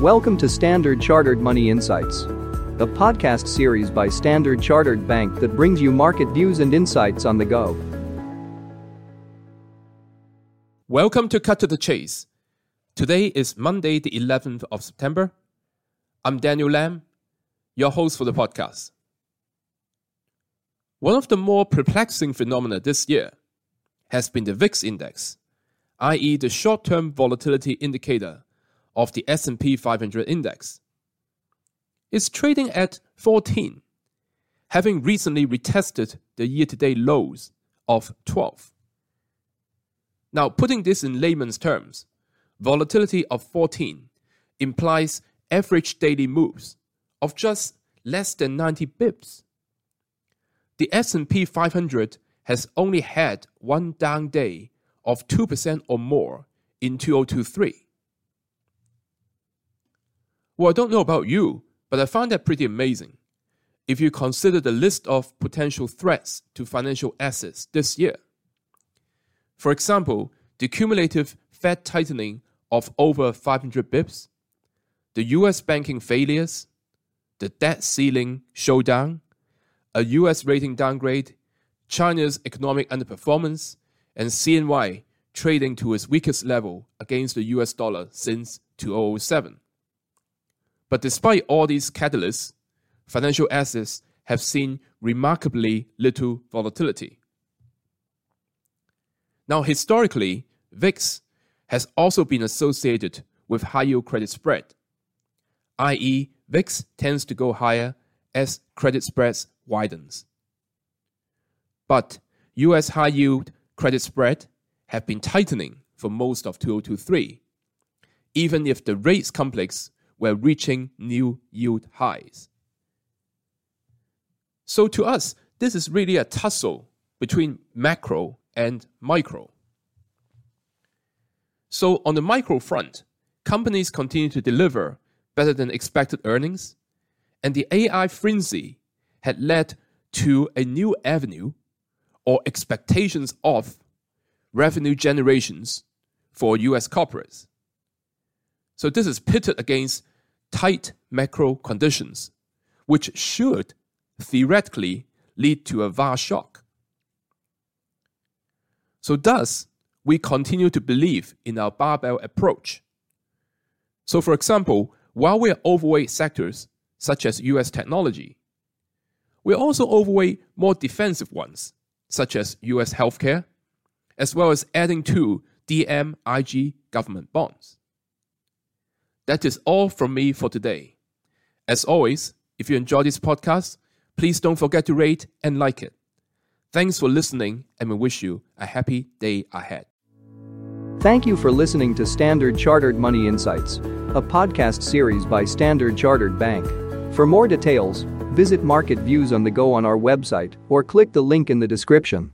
Welcome to Standard Chartered Money Insights, a podcast series by Standard Chartered Bank that brings you market views and insights on the go. Welcome to Cut to the Chase. Today is Monday, the 11th of September. I'm Daniel Lam, your host for the podcast. One of the more perplexing phenomena this year has been the VIX index, i.e. the short-term volatility indicator of the S&P 500 index. It's trading at 14, having recently retested the year-to-date lows of 12. Now, putting this in layman's terms, volatility of 14 implies average daily moves of just less than 90 bips. The S&P 500 has only had one down day of 2% or more in 2023. Well, I don't know about you, but I find that pretty amazing. If you consider the list of potential threats to financial assets this year. For example, the cumulative Fed tightening of over 500 bips, the US banking failures, the debt ceiling showdown, a US rating downgrade, China's economic underperformance, and CNY trading to its weakest level against the US dollar since 2007. But despite all these catalysts, financial assets have seen remarkably little volatility. Now, historically, VIX has also been associated with high yield credit spread, i.e., VIX tends to go higher as credit spreads widens. But US high yield credit spread have been tightening for most of 2023, even if the rates complex were reaching new yield highs. So to us, this is really a tussle between macro and micro. So on the micro front, companies continue to deliver better than expected earnings, and the AI frenzy had led to a new avenue or expectations of revenue generations for US corporates. So this is pitted against tight macro conditions, which should theoretically lead to a VAR shock. So thus, we continue to believe in our barbell approach. So for example, while we are overweight sectors such as US technology, we also overweight more defensive ones, such as US healthcare, as well as adding to DMIG government bonds. That is all from me for today. As always, if you enjoy this podcast, please don't forget to rate and like it. Thanks for listening, and we wish you a happy day ahead. Thank you for listening to Standard Chartered Money Insights, a podcast series by Standard Chartered Bank. For more details, visit Market Views on the Go on our website or click the link in the description.